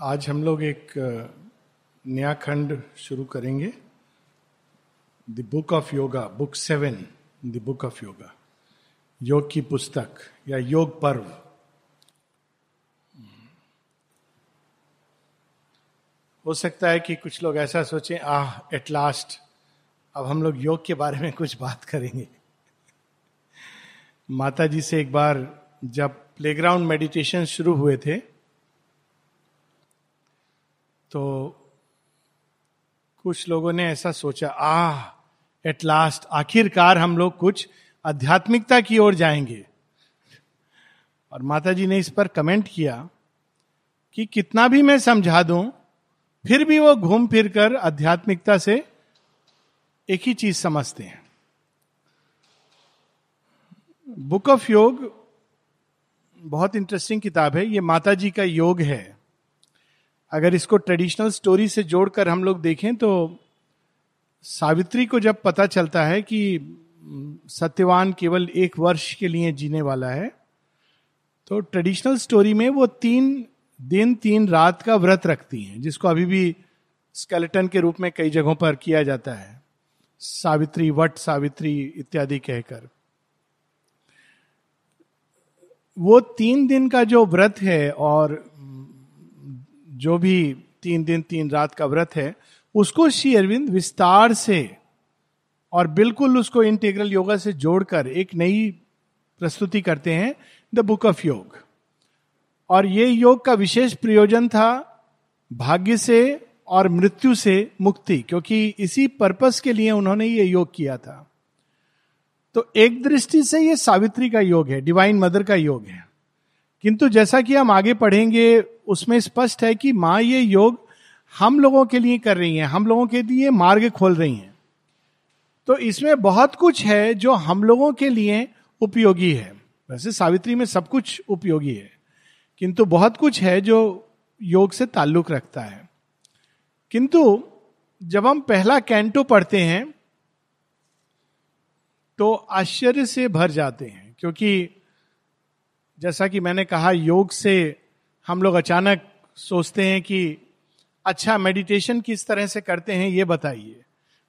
आज हम लोग एक नया खंड शुरू करेंगे। The book of yoga book seven the book of yoga योग की पुस्तक या योग पर्व। हो सकता है कि कुछ लोग ऐसा सोचें, आह एट लास्ट अब हम लोग योग के बारे में कुछ बात करेंगे। माता जी से एक बार जब प्लेग्राउंड मेडिटेशन शुरू हुए थे तो कुछ लोगों ने ऐसा सोचा, आह एट लास्ट आखिरकार हम लोग कुछ आध्यात्मिकता की ओर जाएँगे। और माता जी ने इस पर कमेंट किया कि कितना भी मैं समझा दूँ, फिर भी वो घूम फिर कर आध्यात्मिकता से एक ही चीज़ समझते हैं। बुक ऑफ़ योग बहुत इंटरेस्टिंग किताब है, ये माता जी का योग है। अगर इसको ट्रेडिशनल स्टोरी से जोड़कर हम लोग देखें तो सावित्री को जब पता चलता है कि सत्यवान केवल एक वर्ष के लिए जीने वाला है तो ट्रेडिशनल स्टोरी में वो तीन, दिन तीन रात का व्रत रखती हैं, जिसको अभी भी स्केलेटन के रूप में कई जगहों पर किया जाता है। सावित्री, वट सावित्री इत्यादि कहकर। वो तीन दिन का जो व्रत है और जो भी तीन दिन, तीन रात का व्रत है, उसको श्री अरविंद विस्तार से और बिल्कुल उसको इंटीग्रल योगा से जोड़कर एक नई प्रस्तुति करते हैं द बुक ऑफ़ योग और ये योग का विशेष प्रयोजन था भाग्य से और मृत्यु से मुक्ति, क्योंकि इसी पर्पस के लिए उन्होंने ये योग किया था। तो एक दृष्टि से ये सावित्री का योग है डिवाइन मदर का योग है। किंतु जैसा कि हम आगे पढ़ेंगे उसमें स्पष्ट है कि माँ, ये योग हम लोगों के लिए कर रही हैं, हम लोगों के लिए मार्ग खोल रही हैं। तो इसमें बहुत कुछ है जो हम लोगों के लिए उपयोगी है। वैसे सावित्री में सब कुछ उपयोगी है, किंतु बहुत कुछ है जो योग से ताल्लुक रखता है। किंतु जब हम पहला कैंटो पढ़ते हैं तो आश्चर्य से भर जाते हैं, क्योंकि जैसा कि मैंने कहा, योग से हम लोग अचानक सोचते हैं कि अच्छा मेडिटेशन किस तरह से करते हैं ये बताइए।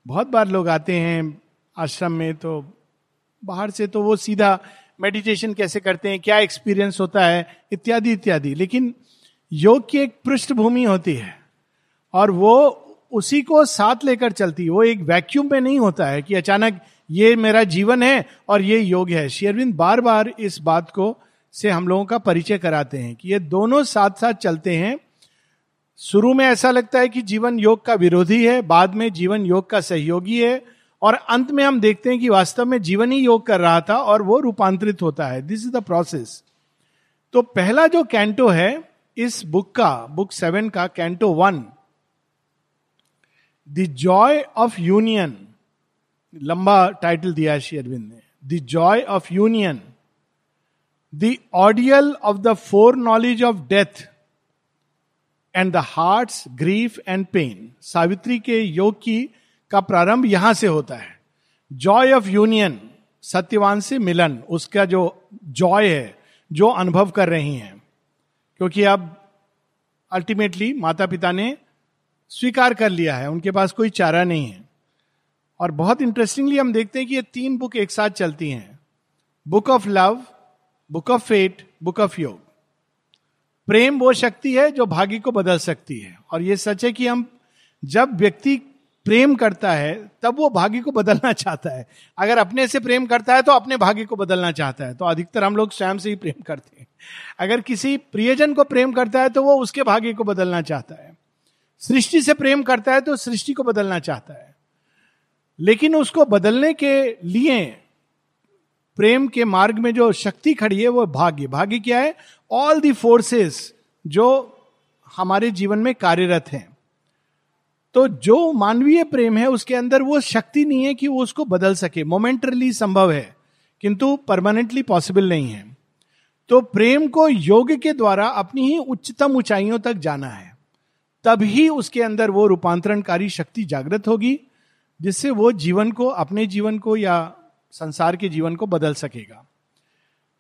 बहुत बार लोग आते हैं आश्रम में तो बाहर से तो वो सीधा मेडिटेशन कैसे करते हैं, क्या एक्सपीरियंस होता है, इत्यादि इत्यादि। लेकिन योग की एक पृष्ठभूमि होती है और वो उसी को साथ लेकर चलती है। वो एक वैक्यूम में नहीं होता है कि अचानक ये मेरा जीवन है और ये योग है। शेयरविंद बार बार इस बात को से हम लोगों का परिचय कराते हैं कि ये दोनों साथ साथ चलते हैं। शुरू में ऐसा लगता है कि जीवन योग का विरोधी है, बाद में जीवन योग का सहयोगी है और अंत में हम देखते हैं कि वास्तव में जीवन ही योग कर रहा था और वो रूपांतरित होता है। दिस इज़ द प्रोसेस तो पहला जो कैंटो है, इस बुक का बुक सेवन का canto one the joy of union लंबा टाइटल दिया श्री अरविंद ने। The joy of union ordeal of the foreknowledge of death and the heart grief and pain Savitri के योग की का प्रारंभ यहाँ से होता है। जॉय ऑफ़ यूनियन सत्यवान से मिलन, उसका जो जॉय है, जो अनुभव कर रही हैं। क्योंकि अब अल्टीमेटली माता पिता ने स्वीकार कर लिया है, उनके पास कोई चारा नहीं है। और बहुत इंटरेस्टिंगली हम देखते हैं कि ये तीन बुक एक साथ चलती हैं। Book of love book of fate book of योग प्रेम वो शक्ति है जो भाग्य को बदल सकती है। और ये सच है कि हम जब व्यक्ति प्रेम करता है, तब वो भाग्य को बदलना चाहता है। अगर अपने से प्रेम करता है तो अपने भाग्य को बदलना चाहता है। तो अधिकतर हम लोग स्वयं से ही प्रेम करते हैं। अगर किसी प्रियजन को प्रेम करता है तो वो उसके भाग्य को बदलना चाहता है। सृष्टि से प्रेम करता है तो सृष्टि को बदलना चाहता है। लेकिन उसको बदलने के लिए प्रेम के मार्ग में जो शक्ति खड़ी है, वो भाग्य। भाग्य क्या है? ऑल दी फोर्सेस जो हमारे जीवन में कार्यरत हैं। तो जो मानवीय प्रेम है, उसके अंदर वो शक्ति नहीं है कि वो उसको बदल सके। मोमेंटरली संभव है, किंतु परमानेंटली पॉसिबल नहीं है। तो प्रेम को योग के द्वारा अपनी ही उच्चतम ऊंचाइयों तक जाना है। तभी उसके अंदर वो रूपांतरणकारी शक्ति जागृत होगी, जिससे वो जीवन को, अपने जीवन को या संसार के जीवन को बदल सकेगा।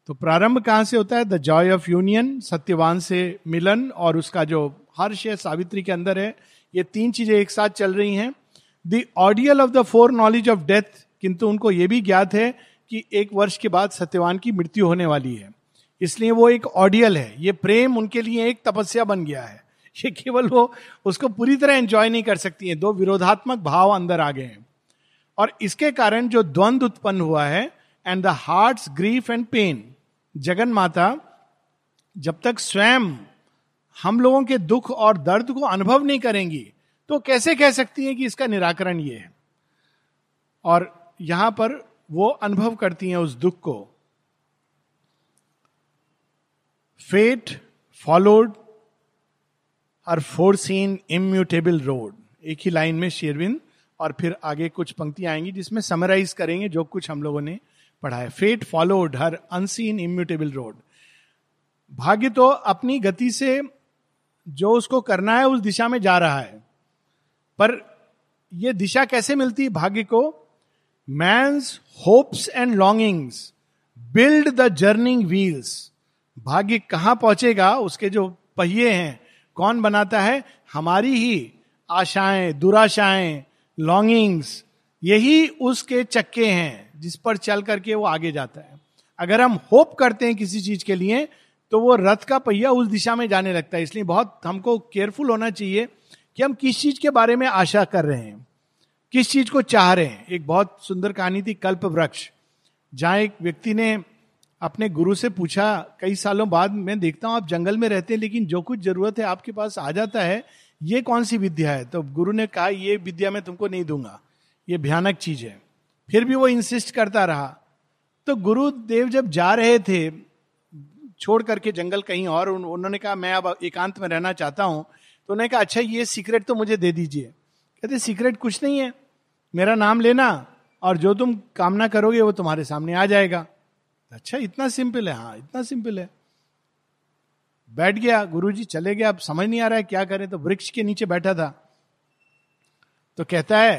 तो प्रारंभ कहाँ से होता है? The joy of union Satyavan से मिलन और उसका जो हर्ष है, सावित्री के अंदर है, ये तीन चीज़ें एक साथ चल रही हैं। The ordeal of the foreknowledge of death किंतु उनको यह भी ज्ञात है कि एक वर्ष के बाद सत्यवान की मृत्यु होने वाली है। इसलिए वो एक ऑडियल है। ये प्रेम उनके लिए एक तपस्या बन गया है। ये केवल वो, उसको पूरी तरह एंजॉय नहीं कर सकती है। दो विरोधात्मक भाव अंदर आ गए हैं। और इसके कारण जो द्वंद उत्पन्न हुआ है and the heart grief and pain Jagan माता, जब तक स्वयं हम लोगों के दुख और दर्द को अनुभव नहीं करेंगी तो कैसे कह सकती है कि इसका निराकरण ये है? और यहाँ पर वो अनुभव करती हैं उस दुख को। Fate followed her foreseen immutable road एक ही लाइन में शेरविंद और फिर आगे कुछ पंक्तियाँ आएँगी जिसमें समराइज करेंगे जो कुछ हम लोगों ने पढ़ा है। Fate followed her unseen immutable road भाग्य तो अपनी गति से जो उसको करना है, उस दिशा में जा रहा है। पर यह दिशा कैसे मिलती है भाग्य को? Man's hopes and longings build the journeying wheels भाग्य कहाँ पहुंचेगा? उसके जो पहिए हैं, कौन बनाता है? हमारी ही आशाएँ, दुराशाएँ लॉन्गिंग्स यही उसके चक्के हैं जिस पर चल करके वो आगे जाता है। अगर हम होप करते हैं किसी चीज़ के लिए तो वो रथ का पहिया उस दिशा में जाने लगता है। इसलिए बहुत हमको केयरफुल होना चाहिए कि हम किस चीज़ के बारे में आशा कर रहे हैं, किस चीज़ को चाह रहे हैं। एक बहुत सुंदर कहानी थी, कल्प वृक्ष। जहाँ एक व्यक्ति ने अपने गुरु से पूछा, कई सालों बाद मैं देखता हूँ आप जंगल में रहते हैं, लेकिन जो कुछ ज़रूरत है आपके पास आ जाता है ये कौन सी विद्या है? तो गुरु ने कहा, ये विद्या मैं तुमको नहीं दूँगा। ये भयानक चीज़ है। फिर भी वो इंसिस्ट करता रहा। तो गुरुदेव जब जा रहे थे, छोड़ करके जंगल कहीं और उन्होंने कहा, मैं अब एकांत में रहना चाहता हूँ। तो उन्होंने कहा अच्छा ये सीक्रेट तो मुझे दे दीजिए। कहते सीक्रेट कुछ नहीं है। मेरा नाम लेना और जो तुम कामना करोगे वो तुम्हारे सामने आ जाएगा। अच्छा इतना सिंपल है। हाँ इतना सिंपल है। बैठ गया, गुरुजी चले गया अब समझ नहीं आ रहा है क्या करें तो वृक्ष के नीचे बैठा था। तो कहता है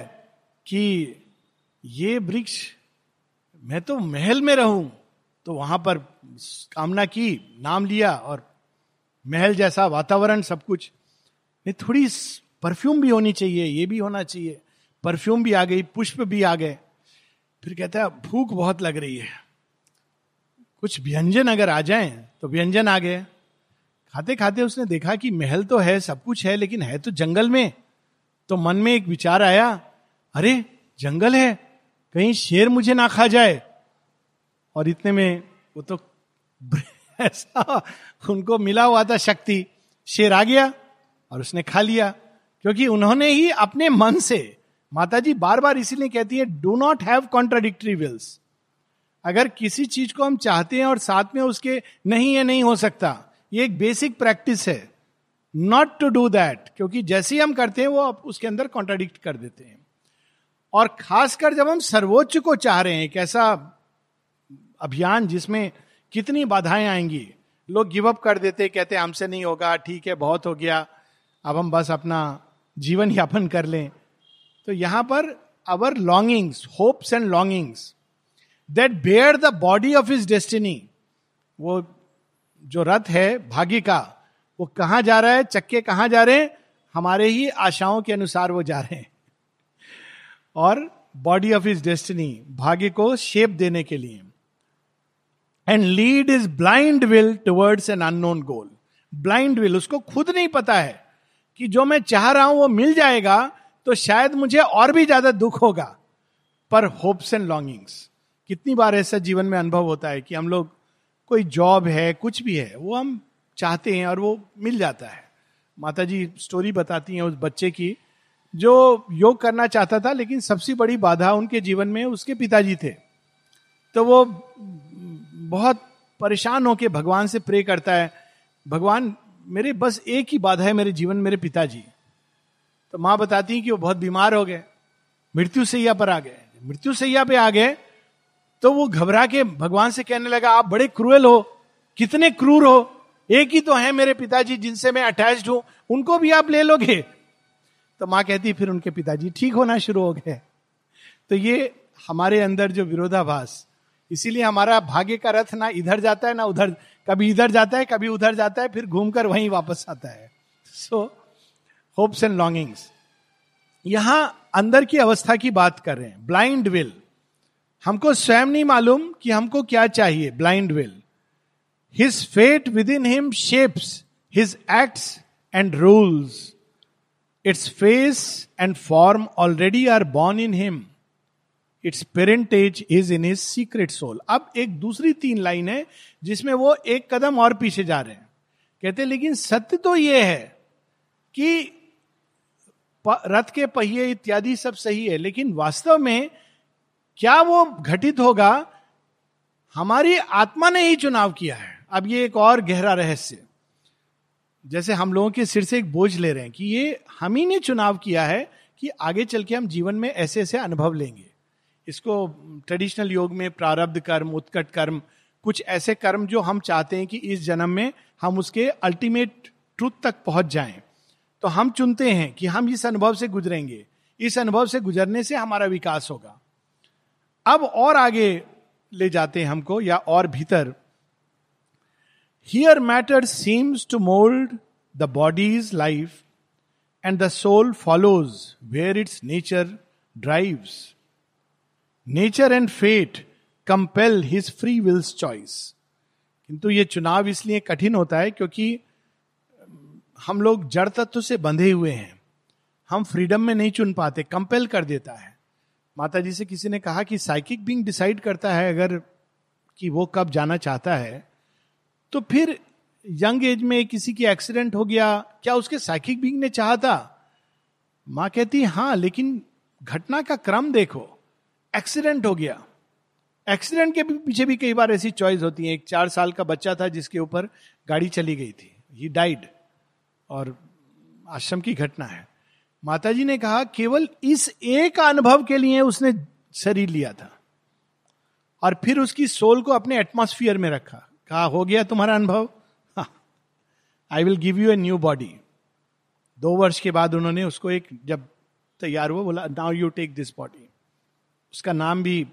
कि ये वृक्ष, मैं तो महल में रहूँ तो वहाँ पर कामना की, नाम लिया और महल जैसा वातावरण सब कुछ। नहीं, थोड़ी परफ्यूम भी होनी चाहिए, ये भी होना चाहिए। परफ्यूम भी आ गई, पुष्प भी आ गए। फिर कहता है, भूख बहुत लग रही है। कुछ व्यंजन अगर आ जाए तो व्यंजन आ गए। खाते खाते उसने देखा कि महल तो है, सब कुछ है, लेकिन है तो जंगल में। तो मन में एक विचार आया, अरे, जंगल है, कहीं शेर मुझे ना खा जाए। और इतने में वो तो ऐसा उनको मिला हुआ था शक्ति। शेर आ गया और उसने खा लिया, क्योंकि उन्होंने ही अपने मन से माता जी बार बार इसीलिए कहती है do not have contradictory wills अगर किसी चीज़ को हम चाहते हैं और साथ में उसके नहीं है, नहीं हो सकता। ये एक बेसिक प्रैक्टिस है। नॉट टू डू दैट क्योंकि जैसे ही हम करते हैं, वो उसके अंदर कॉन्ट्राडिक्ट कर देते हैं। और खासकर जब हम सर्वोच्च को चाह रहे हैं एक ऐसा अभियान जिसमें कितनी बाधाएँ आएँगी, लोग गिव अप कर देते, कहते हमसे नहीं होगा, ठीक है, बहुत हो गया, अब हम बस अपना जीवन यापन कर लें। तो यहाँ पर our longings hopes and longings that bear the body of his destiny वो जो रथ है भाग्य का, वो कहाँ जा रहा है, चक्के कहाँ जा रहे हैं, हमारे ही आशाओं के अनुसार वो जा रहे हैं। और बॉडी ऑफ़ इज़ डेस्टिनी भाग्य को शेप देने के लिए। And lead his blind will towards an unknown goal blind will उसको खुद नहीं पता है कि जो मैं चाह रहा हूँ वो मिल जाएगा तो शायद मुझे और भी ज़्यादा दुख होगा। पर होप्स एंड लॉन्गिंग्स कितनी बार ऐसा जीवन में अनुभव होता है कि हम लोग कोई जॉब है, कुछ भी है, वो हम चाहते हैं और वो मिल जाता है। माता जी स्टोरी बताती हैं उस बच्चे की, जो योग करना चाहता था, लेकिन सबसे बड़ी बाधा उनके जीवन में उसके पिताजी थे। तो वो बहुत परेशान होकर भगवान से प्रे करता है, भगवान, मेरे बस एक ही बाधा है मेरे जीवन मेरे पिताजी। तो माँ बताती है कि वो बहुत बीमार हो गए, मृत्यु सैया पर आ गए। मृत्यु सैया पे आ गए तो वो घबरा के भगवान से कहने लगा, आप बड़े क्रूएल हो, कितने क्रूर हो। एक ही तो है मेरे पिताजी जिनसे मैं अटैच हूँ, उनको भी आप ले लोगे। तो माँ कहती, फिर उनके पिताजी ठीक होना शुरू हो गए। तो ये हमारे अंदर जो विरोधाभास, इसीलिए हमारा भाग्य का रथ ना इधर जाता है, ना उधर, कभी इधर जाता है, कभी उधर जाता है, फिर घूमकर वहीं वापस आता है। सो होप्स एंड लॉन्गिंग्स यहाँ अंदर की अवस्था की बात कर रहे हैं ब्लाइंड विल हमको स्वयं नहीं मालूम कि हमको क्या चाहिए blind will his fate within him shapes his acts and rules its face and form already are born in him its parentage is in his secret soul अब एक दूसरी तीन लाइन है, जिसमें वो एक कदम और पीछे जा रहे हैं। कहते लेकिन सत्य तो ये है कि रथ के पहिए इत्यादि सब सही है, लेकिन वास्तव में क्या वो घटित होगा? हमारी आत्मा ने ही चुनाव किया है। अब ये एक और गहरा रहस्य। जैसे हम लोगों के सिर से एक बोझ ले रहे हैं कि ये हम ही ने चुनाव किया है कि आगे चल के हम जीवन में ऐसे ऐसे अनुभव लेंगे। इसको ट्रेडिशनल योग में प्रारब्ध कर्म, उत्कट कर्म, कुछ ऐसे कर्म जो हम चाहते हैं कि इस जन्म में हम उसके अल्टीमेट ट्रुथ तक पहुँच जाएँ। तो हम चुनते हैं कि हम इस अनुभव से गुजरेंगे। इस अनुभव से गुजरने से हमारा विकास होगा। अब और आगे ले जाते हैं हमको, या और भीतर। Here matter seems to mould the body's life and the soul follows where its nature drives nature and fate compel his free will's choice किंतु ये चुनाव इसलिए कठिन होता है क्योंकि हम लोग जड़ तत्व से बंधे हुए हैं। हम फ्रीडम में नहीं चुन पाते कंपेल कर देता है। माता जी से किसी ने कहा कि साइकिक बींग डिसाइड करता है अगर कि वो कब जाना चाहता है तो फिर यंग एज में किसी की एक्सीडेंट हो गया, क्या उसके साइकिक बींग ने चाहा था? माँ कहती हाँ लेकिन घटना का क्रम देखो एक्सीडेंट हो गया. एक्सीडेंट के पीछे भी कई बार ऐसी चॉइस होती है। एक चार साल का बच्चा था जिसके ऊपर गाड़ी चली गई थी ही डाइड और आश्रम की घटना है। माता जी ने कहा, केवल इस एक अनुभव के लिए उसने शरीर लिया था। और फिर उसकी सोल को अपने एटमोस्फियर में रखा। कहा, हो गया तुम्हारा अनुभव? I will give you a new body दो वर्ष के बाद उन्होंने उसको एक, जब तैयार हुआ, बोला now you take this body उसका नाम भी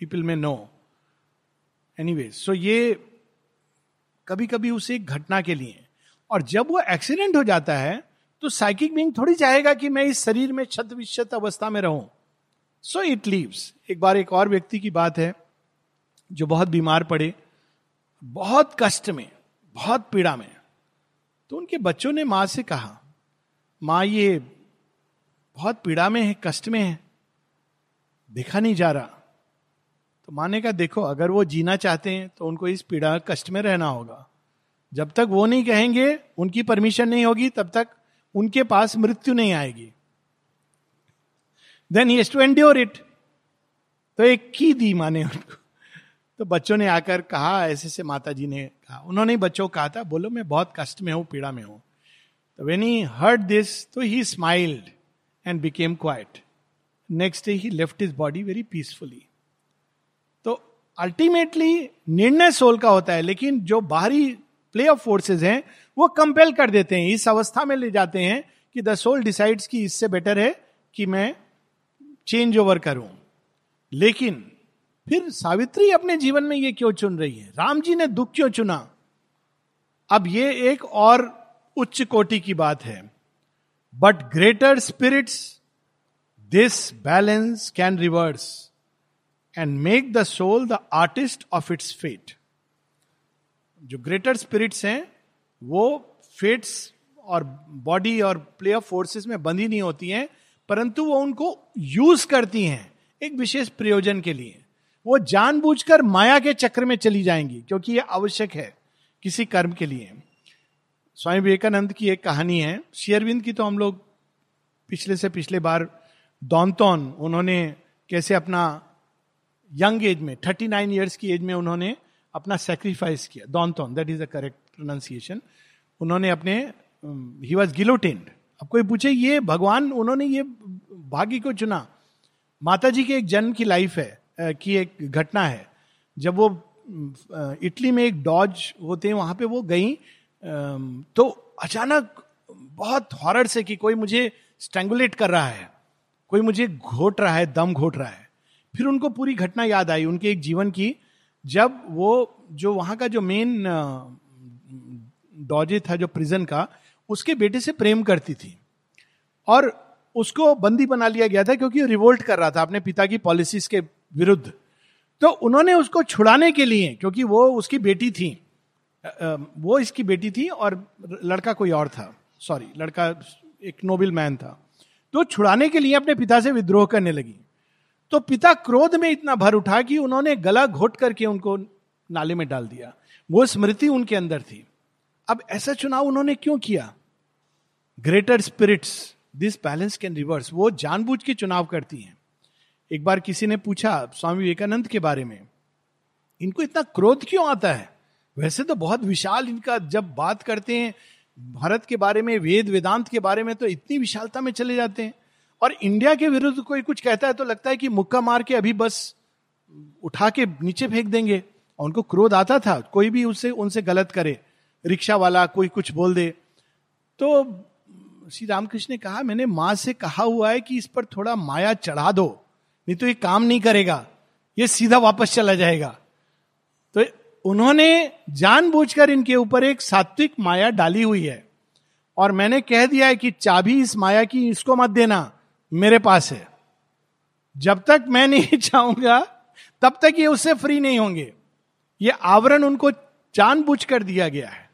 पीपल में नो एनी सो ये कभी कभी उसे एक घटना के लिए। और जब वो एक्सीडेंट हो जाता है तो साइकिक बींग थोड़ी चाहेगा कि मैं इस शरीर में छत विशत अवस्था में रहूँ। सो इट लीव्स एक बार एक और व्यक्ति की बात है, जो बहुत बीमार पड़े, बहुत कष्ट में, बहुत पीड़ा में। तो उनके बच्चों ने माँ से कहा, माँ, ये बहुत पीड़ा में है, कष्ट में है, देखा नहीं जा रहा। तो माँ ने कहा, देखो, अगर वो जीना चाहते हैं तो उनको इस पीड़ा, कष्ट में रहना होगा। जब तक वो नहीं कहेंगे, उनकी परमिशन नहीं होगी, तब तक उनके पास मृत्यु नहीं आएगी। Then he to endure it तो एक की दी माने उनको। तो बच्चों ने आकर कहा, ऐसे से माता जी ने कहा। उन्होंने बच्चों को कहा था, बोलो, मैं बहुत कष्ट में हूँ, पीड़ा में हूँ। तो वेन ही हर्ड दिस तो he smiled and became quiet next day he left his body very peacefully तो अल्टीमेटली निर्णय सोल का होता है, लेकिन जो बाहरी प्ले ऑफ़ फोर्सेज हैं, वो कंपेल कर देते हैं, इस अवस्था में ले जाते हैं कि द सोल डिसाइड्स कि इससे बेटर है कि मैं चेंज ओवर करूँ। लेकिन फिर सावित्री अपने जीवन में ये क्यों चुन रही है? राम जी ने दुख क्यों चुना? अब ये एक और उच्च कोटि की बात है। But greater spirits this balance can reverse and make the soul the artist of its fate जो ग्रेटर स्पिरिट्स हैं, वो फेट्स और बॉडी और प्ले ऑफ़ फोर्सेस में बंधी नहीं होती हैं, परंतु वो उनको यूज़ करती हैं, एक विशेष प्रयोजन के लिए। वो जानबूझकर माया के चक्र में चली जाएँगी, क्योंकि ये आवश्यक है किसी कर्म के लिए। स्वामी विवेकानंद की एक कहानी है। शेयरविंद की तो हम लोग पिछले से पिछले बार दौनतौन उन्होंने कैसे अपना यंग एज में, थर्टी नाइन ईयर्स की एज में उन्होंने अपना सेक्रीफाइस किया। दौनतौन that is the correct pronunciation उन्होंने अपने ही वॉज़ गिलोटेंड अब कोई पूछे, ये भगवान, उन्होंने ये भाग्य को चुना? माता जी के एक जन्म की लाइफ है की एक घटना है। जब वो इटली में एक डॉज होते हैं, वहाँ पे वो गई तो अचानक बहुत हॉरर से कि कोई मुझे स्ट्रेंगुलेट कर रहा है, कोई मुझे घोट रहा है, दम घोट रहा है। फिर उनको पूरी घटना याद आई, उनके एक जीवन की जब वो जो वहाँ का जो मेन डॉजे था, जो प्रिजन का, उसके बेटे से प्रेम करती थी। और उसको बंदी बना लिया गया था क्योंकि रिवोल्ट कर रहा था अपने पिता की पॉलिसीज़ के विरुद्ध। तो उन्होंने उसको छुड़ाने के लिए, क्योंकि वो उसकी बेटी थी वो इसकी बेटी थी और लड़का कोई और था। सॉरी लड़का एक नोबल मैन था। तो छुड़ाने के लिए अपने पिता से विद्रोह करने लगी। तो पिता क्रोध में इतना भर उठा कि उन्होंने गला घोट करके उनको नाले में डाल दिया। वो स्मृति उनके अंदर थी। अब ऐसा चुनाव उन्होंने क्यों किया? Greater spirits this balance can reverse वो जानबूझ के चुनाव करती हैं। एक बार किसी ने पूछा स्वामी विवेकानंद के बारे में, इनको इतना क्रोध क्यों आता है? वैसे तो बहुत विशाल इनका जब बात करते हैं, भारत के बारे में, वेद, वेदांत के बारे में तो इतनी विशालता में चले जाते हैं। और इंडिया के विरुद्ध कोई कुछ कहता है तो लगता है कि मुक्का मार के अभी बस उठा के नीचे फेंक देंगे। और उनको क्रोध आता था, कोई भी उससे उनसे गलत करे रिक्शा वाला कोई कुछ बोल दे। तो श्री रामकृष्ण ने कहा, मैंने माँ से कहा हुआ है कि इस पर थोड़ा माया चढ़ा दो, नहीं तो ये काम नहीं करेगा, ये सीधा वापस चला जाएगा। तो उन्होंने जानबूझकर इनके ऊपर एक सात्विक माया डाली हुई है। और मैंने कह दिया है कि चाबी इस माया की, इसको मत देना। मेरे पास है। जब तक मैं नहीं चाहूँगा, तब तक ये उससे फ्री नहीं होंगे। ये आवरण उनको जानबूझ कर दिया गया है।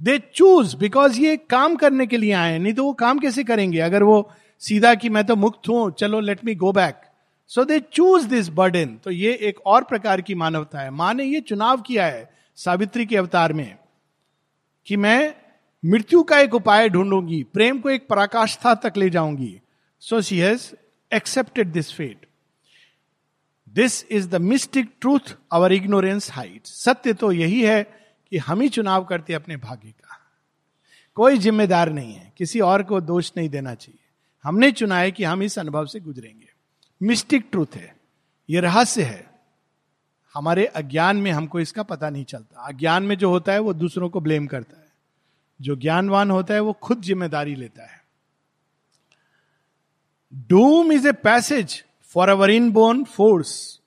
दे चूज़ बिकॉज़ ये काम करने के लिए आए नहीं तो वो काम कैसे करेंगे? अगर वो सीधा कि मैं तो मुक्त हूँ, चलो let me go back so they choose this burden तो ये एक और प्रकार की मानवता है। माँ ने ये चुनाव किया है सावित्री के अवतार में कि मैं मृत्यु का एक उपाय ढूंढूँगी, प्रेम को एक पराकाष्ठा तक ले जाऊँगी। So she has accepted this fate this is the mystic truth our ignorance hide सत्य तो यही है कि हम ही चुनाव करते अपने भाग्य का। कोई जिम्मेदार नहीं है। किसी और को दोष नहीं देना चाहिए। हमने चुना है कि हम इस अनुभव से गुजरेंगे। मिस्टिक ट्रूथ है। ये रहस्य है। हमारे अज्ञान में हमको इसका पता नहीं चलता। अज्ञान में जो होता है वो दूसरों को ब्लेम करता है। जो ज्ञानवान होता है वो खुद ज़िम्मेदारी लेता है। Doom is a passage for our inborn force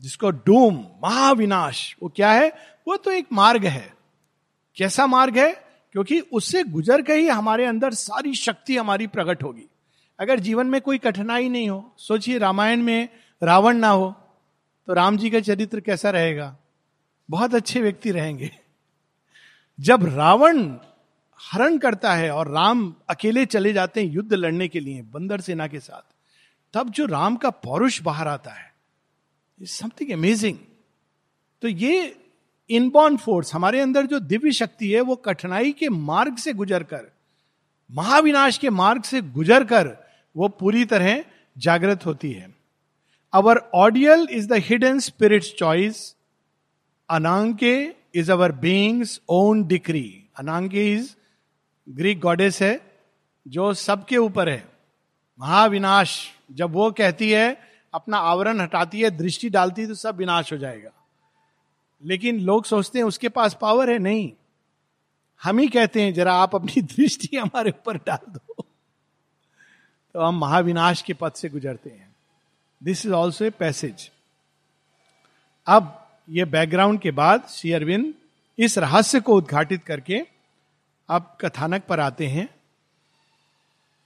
जिसको डूम महाविनाश, वो क्या है? वो तो एक मार्ग है। कैसा मार्ग है? क्योंकि उससे गुजर के ही हमारे अंदर सारी शक्ति हमारी प्रकट होगी। अगर जीवन में कोई कठिनाई नहीं हो, सोचिए रामायण में रावण ना हो तो राम जी का चरित्र कैसा रहेगा? बहुत अच्छे व्यक्ति रहेंगे। जब रावण हरण करता है और राम अकेले चले जाते हैं युद्ध लड़ने के लिए बंदर सेना के साथ। तब जो राम का पौरुष बाहर आता है समथिंग अमेजिंग तो ये इनबॉर्न फोर्स हमारे अंदर जो दिव्य शक्ति है, वो कठिनाई के मार्ग से गुजर कर महाविनाश के मार्ग से गुजर कर वो पूरी तरह जागृत होती है। Our ordeal is the hidden spirit's choice Ananke is our being's own decree Ananke is Greek goddess है, जो सबके ऊपर है। महाविनाश, जब वो कहती है, अपना आवरण हटाती है, दृष्टि डालती है तो सब विनाश हो जाएगा। लेकिन लोग सोचते हैं, उसके पास पावर है? नहीं। हम ही कहते हैं, जरा आप अपनी दृष्टि हमारे ऊपर डाल दो। तो हम महाविनाश के पथ से गुजरते हैं। This is also a passage अब ये बैकग्राउंड के बाद, श्री अरविंद इस रहस्य को उद्घाटित करके अब कथानक पर आते हैं,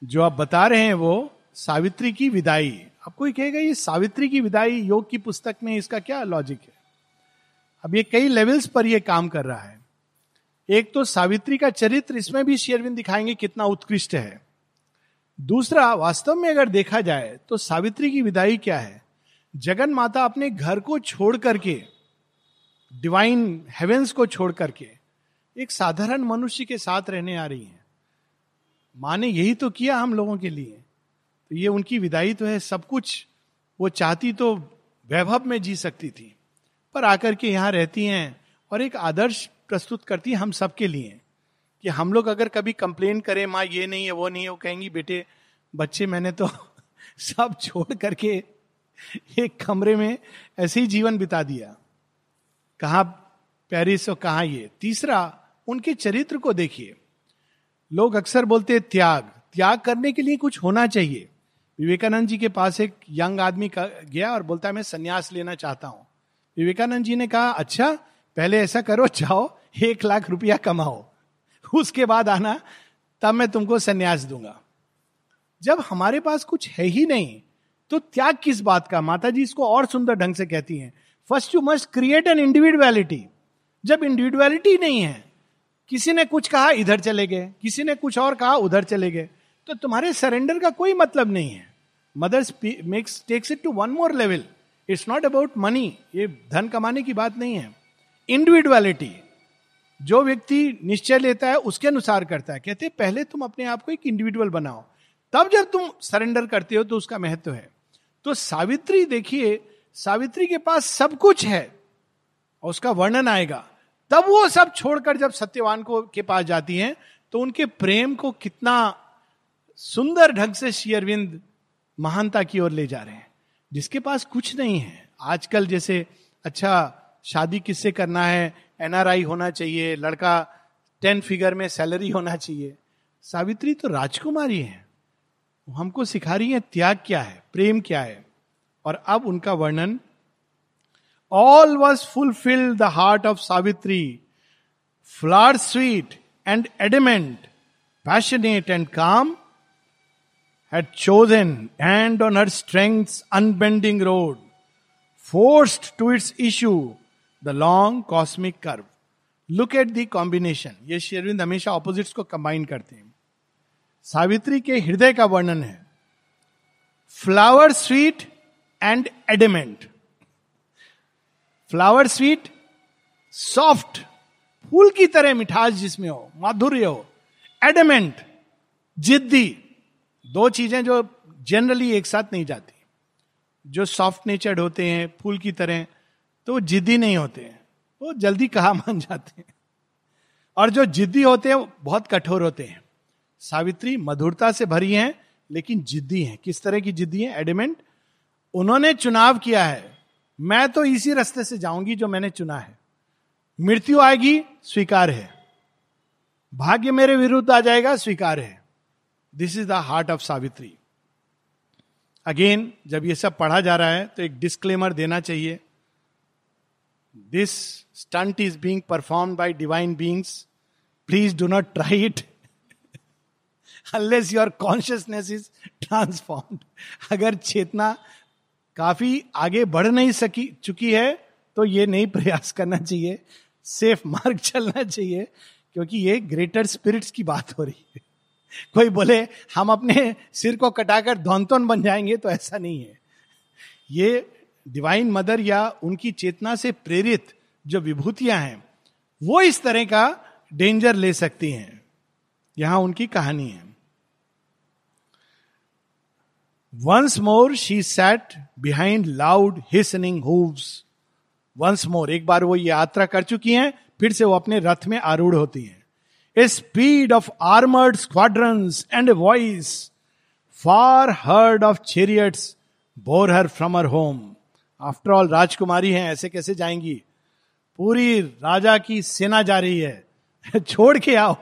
जो आप बता रहे हैं वो सावित्री की विदाई। अब कोई कहेगा, ये सावित्री की विदाई योग की पुस्तक में इसका क्या लॉजिक है? अब ये कई लेवल्स पर ये काम कर रहा है। एक तो सावित्री का चरित्र, इसमें भी शेरविंद दिखाएँगे कितना उत्कृष्ट है। दूसरा, वास्तव में अगर देखा जाए तो सावित्री की विदाई क्या है? जगन माता अपने घर को छोड़ करके डिवाइन हेवेंस को छोड़ करके एक साधारण मनुष्य के साथ रहने आ रही है। माँ ने यही तो किया हम लोगों के लिए। तो ये उनकी विदाई तो है, सब कुछ, वो चाहती तो वैभव में जी सकती थी। पर आकर के यहाँ रहती हैं और एक आदर्श प्रस्तुत करती हम सबके लिए कि हम लोग अगर कभी कंप्लेन करें, माँ, ये नहीं है, वो नहीं है, वो कहेंगी, बेटे, बच्चे मैंने तो सब छोड़ करके एक कमरे में ऐसे ही जीवन बिता दिया। कहा पेरिस और कहा ये? तीसरा उनके चरित्र को देखिए। लोग अक्सर बोलते हैं, त्याग त्याग करने के लिए कुछ होना चाहिए। विवेकानंद जी के पास एक यंग आदमी गया और बोलता है, मैं संन्यास लेना चाहता हूँ। विवेकानंद जी ने कहा अच्छा पहले ऐसा करो, जाओ, एक लाख रुपया कमाओ। उसके बाद आना, तब मैं तुमको संन्यास दूँगा। जब हमारे पास कुछ है ही नहीं तो त्याग किस बात का? माता जी इसको और सुंदर ढंग से कहती हैं। First you must create an individuality जब इंडिविजुअलिटी नहीं है किसी ने कुछ कहा, इधर चले गए। किसी ने कुछ और कहा, उधर चले गए। तो तुम्हारे सरेंडर का कोई मतलब नहीं है। Mothers makes takes it to one more level it's not about money ये धन कमाने की बात नहीं है। इंडिविजुअलिटी जो व्यक्ति निश्चय लेता है, उसके अनुसार करता है। कहते पहले तुम अपने आप को एक इंडिविजुअल बनाओ। तब जब तुम सरेंडर करते हो तो उसका महत्व है। तो सावित्री, देखिए, सावित्री के पास सब कुछ है और उसका वर्णन आएगा। तब वो सब छोड़कर जब सत्यवान को, के पास जाती हैं तो उनके प्रेम को कितना सुंदर ढंग से शेयरविंद महानता की ओर ले जा रहे हैं, जिसके पास कुछ नहीं है। आजकल जैसे अच्छा शादी किससे करना है? एनआरआई होना चाहिए, लड़का टेन फिगर में सैलरी होना चाहिए। सावित्री तो राजकुमारी है। हमको सिखा रही है, त्याग क्या है, प्रेम क्या है? और अब उनका वर्णन all was fulfilled the heart of Savitri flower sweet and adamant passionate and calm had chosen and on her strength's unbending road, forced to its issue the long cosmic curve. Look at the combination ये शेरविंद हमेशा opposites को combine करते हैं। सावित्री के हृदय का वर्णन है। Flower sweet and adamant flower sweet, soft, फूल की तरह मिठास जिसमें हो, माधुर्य हो, एडमेंट, जिद्दी, दो चीज़ें जो जनरली एक साथ नहीं जाती। जो सॉफ्ट नेचर्ड होते हैं, फूल की तरह तो वो जिद्दी नहीं होते हैं, वो जल्दी कहा मान जाते हैं। और जो जिद्दी होते हैं बहुत कठोर होते हैं। सावित्री मधुरता से भरी हैं, लेकिन जिद्दी हैं। किस तरह की जिद्दी है? एडिमेंट उन्होंने चुनाव किया है। मैं तो इसी रास्ते से जाऊँगी जो मैंने चुना है। मृत्यु आएगी, स्वीकार है। भाग्य मेरे विरुद्ध आ जाएगा, स्वीकार है। This is the heart of Savitri again जब ये सब पढ़ा जा रहा है तो एक डिस्क्लेमर देना चाहिए। This stunt is being perform by divine beings please do not try it unless your consciousness is transformed अगर चेतना काफ़ी आगे बढ़ नहीं सकी, चुकी है तो ये नहीं प्रयास करना चाहिए। सेफ़ मार्ग चलना चाहिए, क्योंकि ये ग्रेटर स्पिरिट्स की बात हो रही है। कोई बोले, हम अपने सिर को कटाकर धौनतौन बन जाएँगे तो ऐसा नहीं है। ये डिवाइन मदर या उनकी चेतना से प्रेरित जो विभूतियाँ हैं, वो इस तरह का डेंजर ले सकती हैं। यहाँ उनकी कहानी है। Once more she sat behind loud hastening hooves once more एक बार वो ये यात्रा कर चुकी हैं, फिर से वो अपने रथ में आरूढ़ होती हैं। A speed of armored squadrons and a voice, far heard of chariots, bore her from her home. After all राजकुमारी हैं, ऐसे कैसे जाएँगी? पूरी राजा की सेना जा रही है। छोड़ के आओ।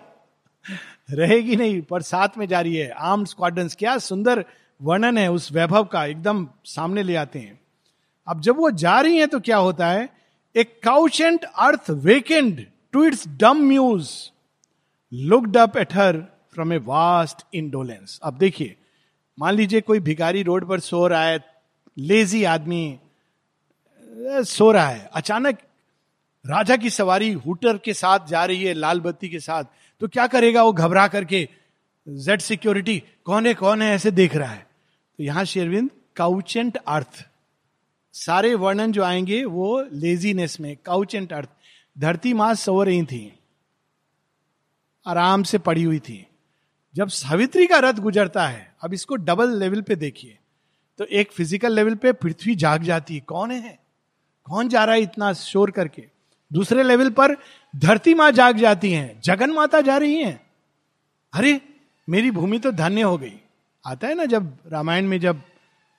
रहेगी नहीं, पर साथ में जा रही है। आर्म स्क्वाड्रन क्या सुंदर वर्णन है उस वैभव का, एकदम सामने ले आते हैं। अब जब वो जा रही हैं तो क्या होता है? A couchant earth wakened to its dumb muse looked up at her from a vast indolence अब देखिए, मान लीजिए कोई भिखारी रोड पर सो रहा है लेजी आदमी सो रहा है। अचानक राजा की सवारी, हुटर के साथ जा रही है, लाल बत्ती के साथ तो क्या करेगा वो घबरा करके? जेड सिक्योरिटी कौन है कौन है, ऐसे देख रहा है। तो यहाँ शेरविंद काउचेंट अर्थ सारे वर्णन जो आएँगे, वो लेजीनेस में काउचेंट अर्थ धरती माँ सो रही थी, आराम से पड़ी हुई थी। जब सावित्री का रथ गुजरता है, अब इसको डबल लेवल पे देखिए। तो एक फ़िज़िकल लेवल पे पृथ्वी जाग जाती है। कौन है? कौन जा रहा है इतना शोर करके? दूसरे लेवल पर धरती माँ जाग जाती हैं। जगन माता जा रही हैं। अरे मेरी भूमि तो धन्य हो गई। आता है ना जब रामायण में जब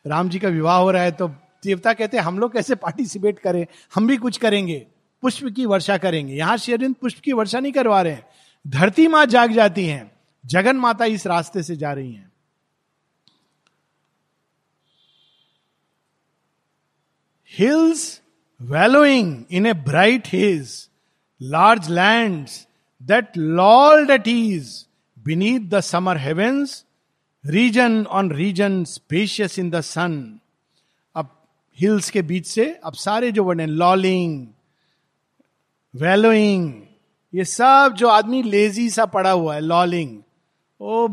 राम जी का विवाह हो रहा है तो देवता कहते हैं, हम लोग कैसे पार्टिसिपेट करें? हम भी कुछ करेंगे। पुष्प की वर्षा करेंगे। यहाँ शेरिन पुष्प की वर्षा नहीं करवा रहे हैं। धरती माँ जाग जाती हैं। जगन माता इस रास्ते से जा रही हैं। Hills wallowing in a bright haze large land that lolled at ease beneath the summer heavens, region on region spacious in the sun. अब हिल्स के बीच से अब सारे जो वर्ड हैं लॉलिंग वेलोइंग ये सब जो आदमी लेजी सा पड़ा हुआ है लॉलिंग वो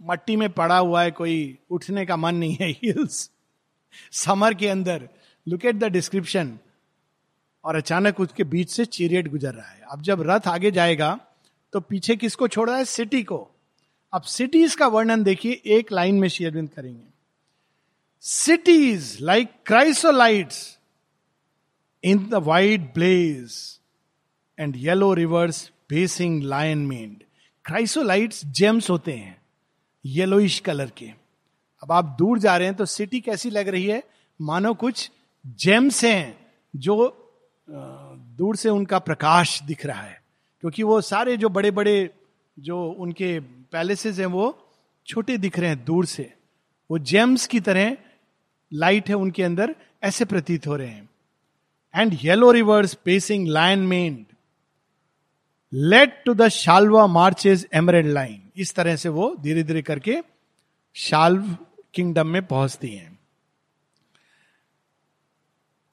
मट्टी में पड़ा हुआ है कोई उठने का मन नहीं है हिल्स समर के अंदर लुक एट द डिस्क्रिप्शन और अचानक उसके बीच से चीरियट गुजर रहा है अब जब रथ आगे जाएगा तो पीछे किसको छोड़ रहा है? सिटी को। अब सिटीज़ का वर्णन देखिए, एक लाइन में शेयरविंद करेंगे। Cities like क्राइसोलाइट्स in the white blaze and yellow rivers pacing lion maned chrysolites gems होते हैं येलोइश कलर के। अब आप दूर जा रहे हैं तो सिटी कैसी लग रही है? मानो कुछ जेम्स हैं जो दूर से उनका प्रकाश दिख रहा है। क्योंकि वो सारे जो बड़े बड़े जो उनके पैलेसेस हैं वो छोटे दिख रहे हैं दूर से। वो जेम्स की तरह लाइट है उनके अंदर, ऐसे प्रतीत हो रहे हैं। And yellow rivers pacing lion maned led to the Shalwa marches emerald line इस तरह से वो धीरे धीरे करके शाल्व किंगडम में पहुँचती हैं।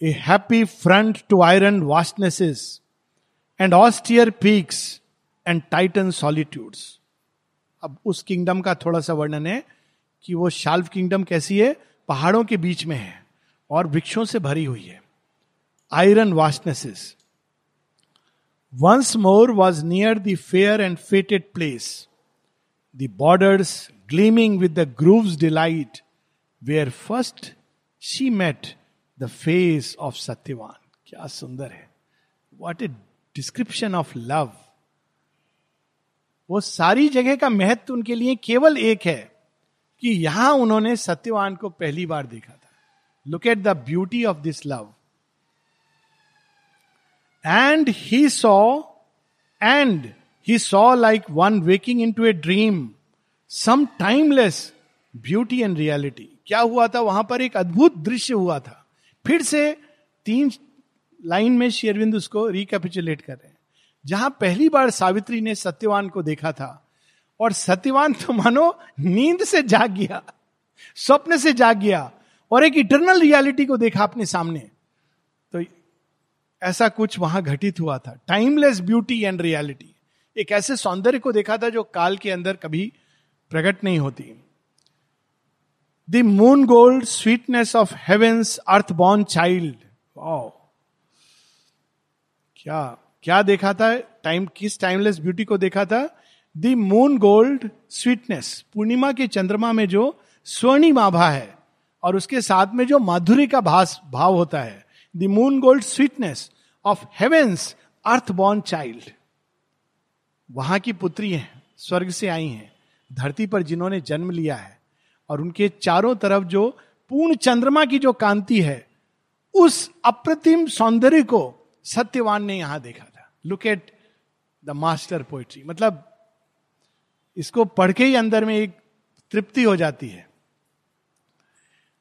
A happy front to iron vastnesses and austere peaks and titan solitudes अब उस किंगडम का थोड़ा सा वर्णन है कि वो शाल्व किंगडम कैसी है? पहाड़ों के बीच में है और वृक्षों से भरी हुई है। Iron vastnesses once more was near the fair and fated place the borders gleaming with the groves delight where first she met the face of Satyavan क्या सुंदर है। What a description of love वो सारी जगह का महत्व उनके लिए केवल एक है कि यहाँ उन्होंने सत्यवान को पहली बार देखा था। Look at the beauty of this love and he saw and he saw like one waking into a dream some timeless beauty and reality क्या हुआ था? वहाँ पर एक अद्भुत दृश्य हुआ था। फिर से तीन लाइन में शेरविंद उसको रिकेपिचुलेट कर रहे हैं। जहाँ पहली बार सावित्री ने सत्यवान को देखा था, और सत्यवान तो मानो नींद से जाग गया, स्वप्न से जाग गया, और एक इटरनल रियलिटी को देखा अपने सामने। तो ऐसा कुछ वहाँ घटित हुआ था। टाइमलेस ब्यूटी एंड रियलिटी एक ऐसे सौंदर्य को देखा था जो काल के अंदर कभी प्रकट नहीं होती। The moon gold sweetness of heaven's earth born child क्या क्या देखा था? टाइम किस टाइमलेस ब्यूटी को देखा था? द मून गोल्ड स्वीटनेस पूर्णिमा के चंद्रमा में जो स्वर्णिम आभा है और उसके साथ में जो माधुरी का भास, भाव होता है। The moon gold sweetness of heaven's earth born child वहाँ की पुत्री है, स्वर्ग से आई हैं, धरती पर जिन्होंने जन्म लिया है और उनके चारों तरफ़ जो पूर्ण चंद्रमा की जो कांति है, उस अप्रतिम सौंदर्य को सत्यवान ने यहाँ देखा था। Look at the master poetry मतलब इसको पढ़ के ही अंदर में एक तृप्ति हो जाती है।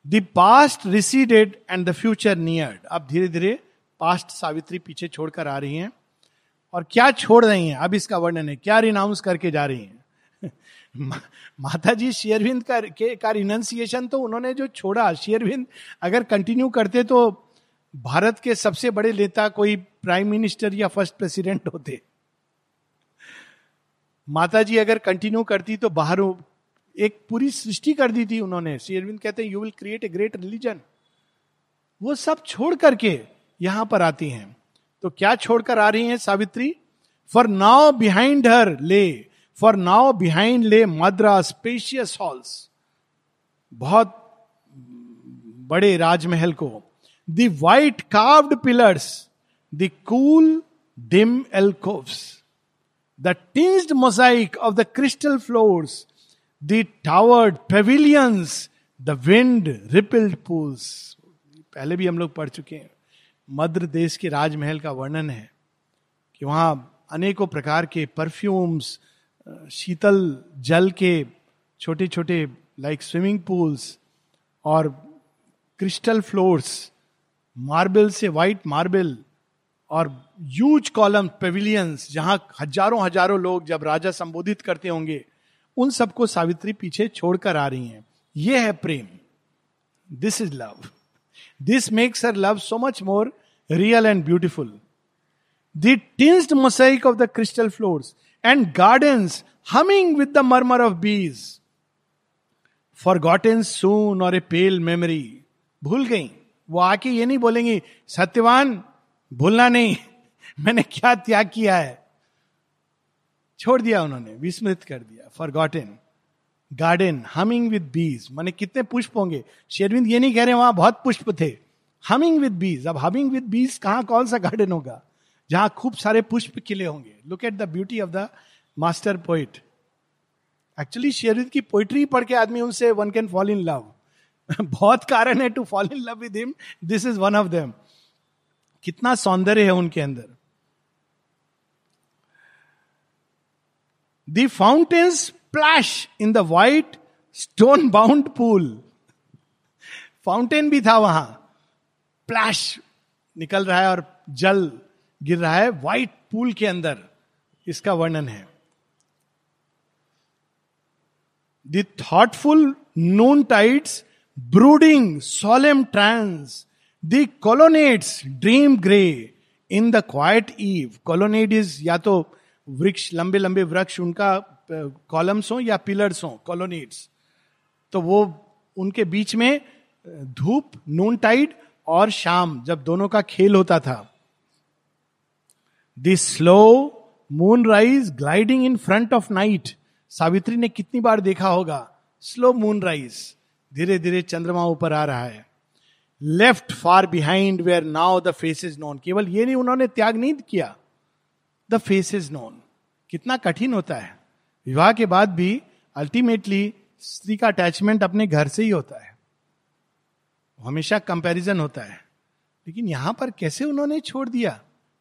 The past receded and the future neared अब धीरे धीरे पास्ट सावित्री पीछे छोड़कर आ रही हैं। और क्या छोड़ रही हैं? अब इसका वर्णन है। क्या रिनाउंस करके जा रही हैं? माता जी शेयरविंद का, के, का रिनाउंसिएशन तो उन्होंने जो छोड़ा। शेयरविंद अगर कंटिन्यू करते तो भारत के सबसे बड़े नेता कोई प्राइम मिनिस्टर या फ़र्स्ट प्रेसिडेंट होते। माता जी अगर कंटिन्यू करती तो बाहर एक पूरी सृष्टि कर दी थी उन्होंने। शेयरविंद कहते हैं you will create a great religion वो सब छोड़ करके यहाँ पर आती हैं। तो क्या छोड़कर आ रही हैं Savitri? Far now behind her lay far now behind ले मद्रा स्पेशियस हॉल्स बहुत बड़े राजमहल को। The white carved pillars the cool dim alcoves the tinted mosaic of the crystal floors the towered pavilions the wind rippled pools पहले भी हम लोग पढ़ चुके हैं। मध्य देश के राजमहल का वर्णन है कि वहाँ अनेकों प्रकार के परफ्यूम्स शीतल जल के छोटे छोटे लाइक स्विमिंग पूल्स और क्रिस्टल फ्लोर्स मार्बल से व्हाइट मार्बल और यूज़ कॉलम पेविलियंस जहाँ हज़ारों हज़ारों लोग जब राजा संबोधित करते होंगे, उन सबको सावित्री पीछे छोड़कर आ रही हैं। यह है प्रेम। This is love this makes her love so much more real and beautiful the tinted mosaic of the crystal floors and gardens humming with the murmur of bees forgotten soon और ए पेल मेमोरी भूल गई। वो आके ये नहीं बोलेंगी, सत्यवान, भूलना नहीं, मैंने क्या त्याग किया है? छोड़ दिया उन्होंने, विस्मृत कर दिया forgotten garden humming with bees मैंने कितने पुष्प होंगे। शेरविंद ये नहीं कह रहे वहाँ बहुत पुष्प थे। हमिंग विद बीज अब हमिंग विद बीज कहाँ, कौन सा गार्डन होगा? जहाँ खूब सारे पुष्प खिले होंगे। Look at the beauty of the master poet actually शेरविंद की पोइट्री पढ़ के आदमी उनसे one can fall in love बहुत कारण है to fall in love with him this is one of them कितना सौंदर्य है उनके अंदर। The fountains प्लैश in the white stone bound pool fountain भी था वहाँ। प्लैश निकल रहा है और जल गिर रहा है व्हाइट पूल के अंदर। इसका वर्णन है। The thoughtful noon tides brooding solemn trance the colonnades dream grey in the quiet eve colonnade is या तो वृक्ष, लंबे लंबे वृक्ष, उनका कॉलम्स हो या पिलर्स हो कॉलोनेट्स तो वो, उनके बीच में धूप नून टाइड और शाम, जब दोनों का खेल होता था। This slow moonrise gliding in front of night Savitri ने कितनी बार देखा होगा? स्लो मून राइज धीरे धीरे चंद्रमा ऊपर आ रहा है। Left far behind where now the face is known केवल ये नहीं, उन्होंने त्याग नहीं किया। द फेस इज़ नोन कितना कठिन होता है। विवाह के बाद भी अल्टीमेटली स्त्री का अटैचमेंट अपने घर से ही होता है। हमेशा कंपैरिजन होता है। लेकिन यहाँ पर कैसे उन्होंने छोड़ दिया?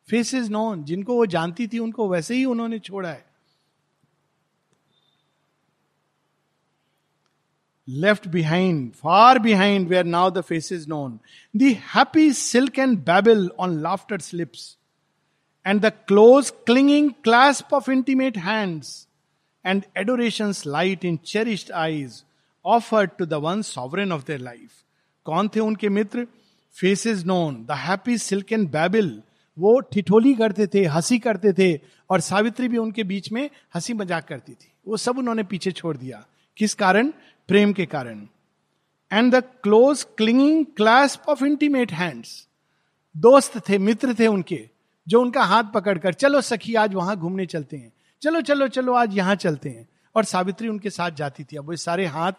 फेस इज़ नोन जिनको वो जानती थी, उनको वैसे ही उन्होंने छोड़ा है। Left behind far behind where now the face is known the happy silk and babble on laughter slips and the close clinging clasp of intimate hands and adoration light in cherished eyes offered to the one sovereign of their life कौन थे उनके मित्र? Faces known the happy silk and babble वो ठिठोली करते थे, हँसी करते थे और सावित्री भी उनके बीच में हँसी मज़ाक करती थी। वो सब उन्होंने पीछे छोड़ दिया। किस कारण? प्रेम के कारण। And the close clinging clasp of intimate hands दोस्त थे, मित्र थे उनके, जो उनका हाथ पकड़कर, चलो सखी, आज वहाँ घूमने चलते हैं। चलो चलो चलो, आज यहाँ चलते हैं। और सावित्री उनके साथ जाती थी। अब वो सारे हाथ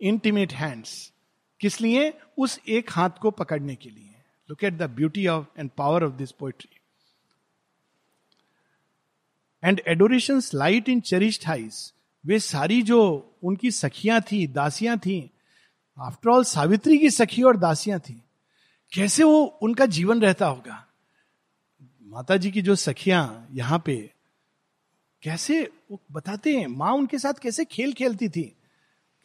इंटीमेट हैंड्स किस लिए? उस एक हाथ को पकड़ने के लिए। Look at the beauty of and power of this poetry and adoration light in cherished eyes वे सारी जो उनकी सखियाँ थी, दासियाँ थी आफ्टर ऑल सावित्री की सखी और दासियाँ थी, कैसे वो उनका जीवन रहता होगा? माता जी की जो सखियाँ यहाँ पे, कैसे वो बताते हैं, माँ उनके साथ कैसे खेल खेलती थी?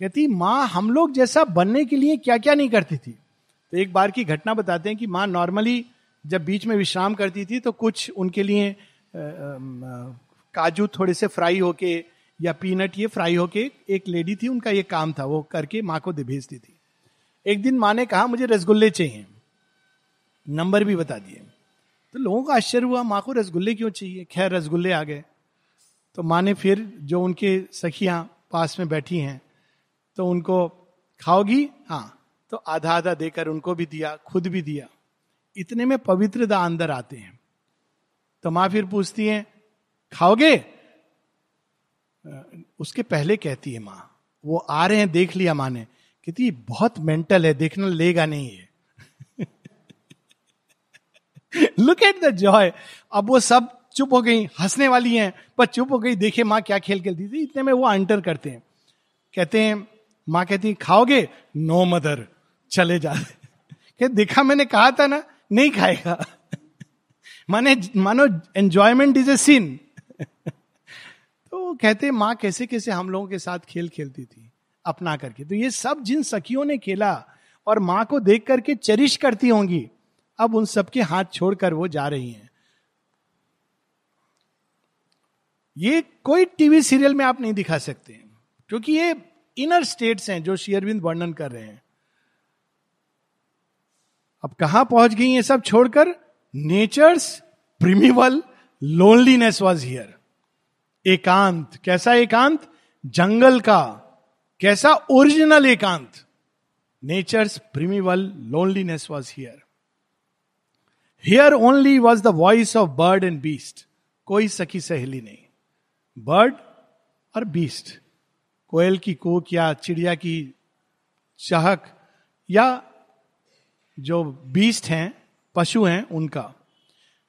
कहती, माँ, हम लोग जैसा बनने के लिए क्या क्या नहीं करती थी? तो एक बार की घटना बताते हैं कि माँ नॉर्मली जब बीच में विश्राम करती थी तो कुछ उनके लिए काजू थोड़े से फ्राई होके या पीनट ये फ्राई होके एक लेडी थी, उनका ये काम था, वो करके माँ को दे भेजती थी। एक दिन माँ ने कहा, मुझे रसगुल्ले चाहिए। नंबर भी बता दिए। तो लोगों का आश्चर्य हुआ, माँ को रसगुल्ले क्यों चाहिए? खैर, रसगुल्ले आ गए। तो माँ ने फिर जो उनके सखियाँ पास में बैठी हैं तो उनको, खाओगी? हाँ। तो आधा आधा देकर उनको भी दिया, खुद भी दिया। इतने में पवित्रता अंदर आते हैं। तो माँ फिर पूछती है, खाओगे? उसके पहले कहती है माँ, वो आ रहे हैं, देख लिया माँ ने। कहती बहुत मेंटल है, देखना लेगा नहीं है लुक एट द जॉय अब वो सब चुप हो गई, हंसने वाली हैं, पर चुप हो गई देखे माँ क्या खेल खेलती थी। इतने में वो अंटर करते हैं। कहते हैं, माँ कहती खाओगे? नो मदर चले जा. क्या देखा मैंने, कहा था ना, नहीं खाएगा. माने, मानो एंजॉयमेंट इज़ ए सीन तो कहते माँ कैसे कैसे हम लोगों के साथ खेल खेलती थी, अपना करके। तो ये सब जिन सखियों ने खेला और माँ को देख करके चरिश करती होंगी, अब उन सबके हाथ छोड़कर वो जा रही हैं। ये कोई टीवी सीरियल में आप नहीं दिखा सकते, क्योंकि ये इनर स्टेट्स हैं जो शेयरविंद वर्णन कर रहे हैं। अब कहाँ पहुँच गई ये सब छोड़कर? Nature's, primeval, loneliness was here. एकांत। कैसा एकांत? जंगल का। कैसा ओरिजिनल एकांत? Nature's primeval loneliness was here here only was the voice of bird and beast कोई सखी सहेली नहीं। बर्ड और बीस्ट कोयल की कोक या चिड़िया की चहक या जो बीस्ट हैं, पशु हैं, उनका।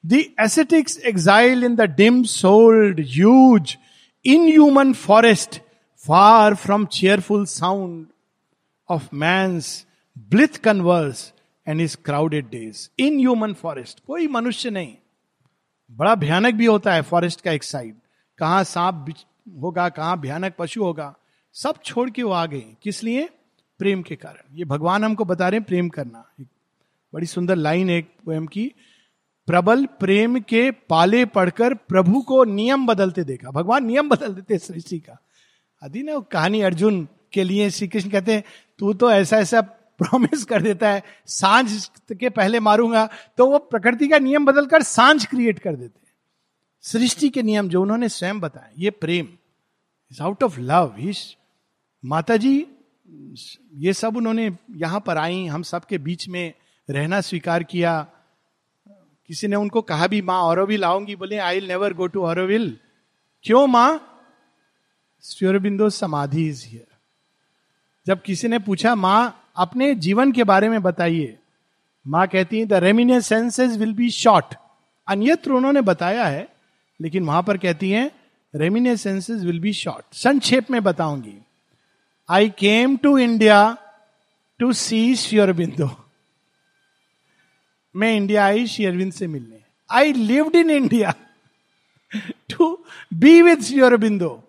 The ascetic's exile in the dim souled huge in human forest far from cheerful sound of man's blithe and his crowded days in human forest कोई मनुष्य नहीं। बड़ा भयानक भी होता है फॉरेस्ट का एक साइड कहाँ सांप होगा, कहाँ भयानक पशु होगा। सब छोड़ के वो आ गए। किस लिए? प्रेम के कारण। ये भगवान हमको बता रहे हैं प्रेम करना। एक बड़ी सुंदर लाइन एक पोएम की। प्रबल प्रेम के पाले पढ़कर प्रभु को नियम बदलते देखा। भगवान नियम बदल देते सृष्टि का। आदि ना कहानी अर्जुन के लिए श्री कृष्ण कहते हैं, तू तो ऐसा ऐसा प्रॉमिस कर देता है, साँझ के पहले मारूँगा। तो वो प्रकृति का नियम बदलकर साँझ क्रिएट कर देते सृष्टि के नियम जो उन्होंने स्वयं बताए, ये प्रेम इज़ आउट ऑफ़ लव हिश माता जी ये सब उन्होंने यहाँ पर आई, हम सबके बीच में रहना स्वीकार किया। किसी ने उनको कहा भी, माँ औरविल आऊँगी बोले I never go to Auroville क्यों, माँ? स्योरबिंदो समाधि इज़ हियर जब किसी ने पूछा, माँ, अपने जीवन के बारे में बताइए। माँ कहती है the reminiscences will be short अन्यत्र उन्होंने बताया है, लेकिन वहाँ पर कहती हैं रेमिनेसेंसेज विल बी शॉर्ट संक्षेप में बताऊँगी। आई came to India to see Aurobindo. मैं इंडिया आई, श्री अरविंद से मिलने। I lived in India to B with Sri Aurobindo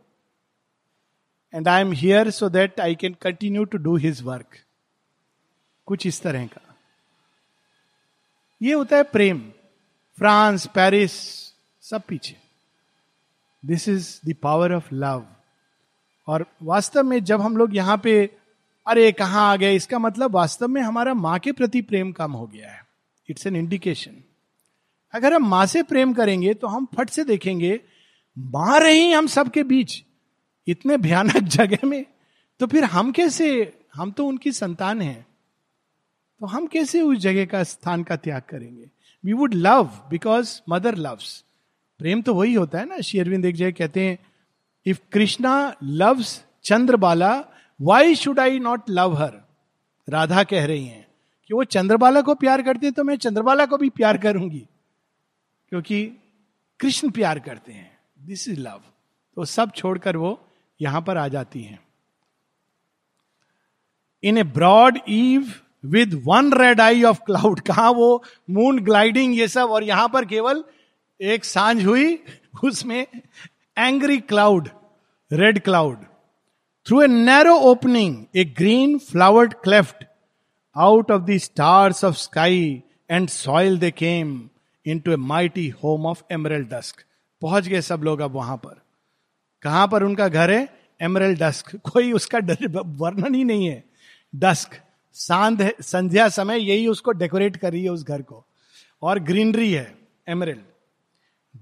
and I am here so that I can continue to do his work कुछ इस तरह का। ये होता है प्रेम। फ्रांस, पेरिस, सब पीछे। This is the power of love और वास्तव में जब हम लोग यहाँ पे, अरे, कहाँ आ गए? इसका मतलब वास्तव में हमारा माँ के प्रति प्रेम कम हो गया है। It's an indication. अगर हम माँ से प्रेम करेंगे तो हम फट से देखेंगे, माँ रही हम सबके बीच, इतने भयानक जगह में। तो फिर हम कैसे, हम तो उनकी संतान हैं। तो हम कैसे उस जगह का स्थान का त्याग करेंगे? We would love because mother loves प्रेम तो वही होता है ना शेरविंद एक जगह कहते हैं if Krishna loves Chandrabala why should I not love her Radha कह रही हैं कि वो चंद्रबाला को प्यार करते हैं तो मैं चंद्रबाला को भी प्यार करूँगी। क्योंकि कृष्ण प्यार करते हैं। दिस इज़ लव तो सब छोड़कर वो यहाँ पर आ जाती हैं। In a broad eve with one red eye of cloud कहा वो मून ग्लाइडिंग ये सब, और यहाँ पर केवल एक साँझ हुई, उसमें angry cloud red cloud through a narrow opening a green flowered cleft out of the stars of sky and soil they came into a mighty home of emerald dusk पहुँच गए सब लोग अब वहाँ पर। कहाँ पर उनका घर है? एमरल डस्क कोई उसका वर्णन ही नहीं है। डस्क सांध संध्या समय यही उसको डेकोरेट कर रही है उस घर को। और ग्रीनरी है emerald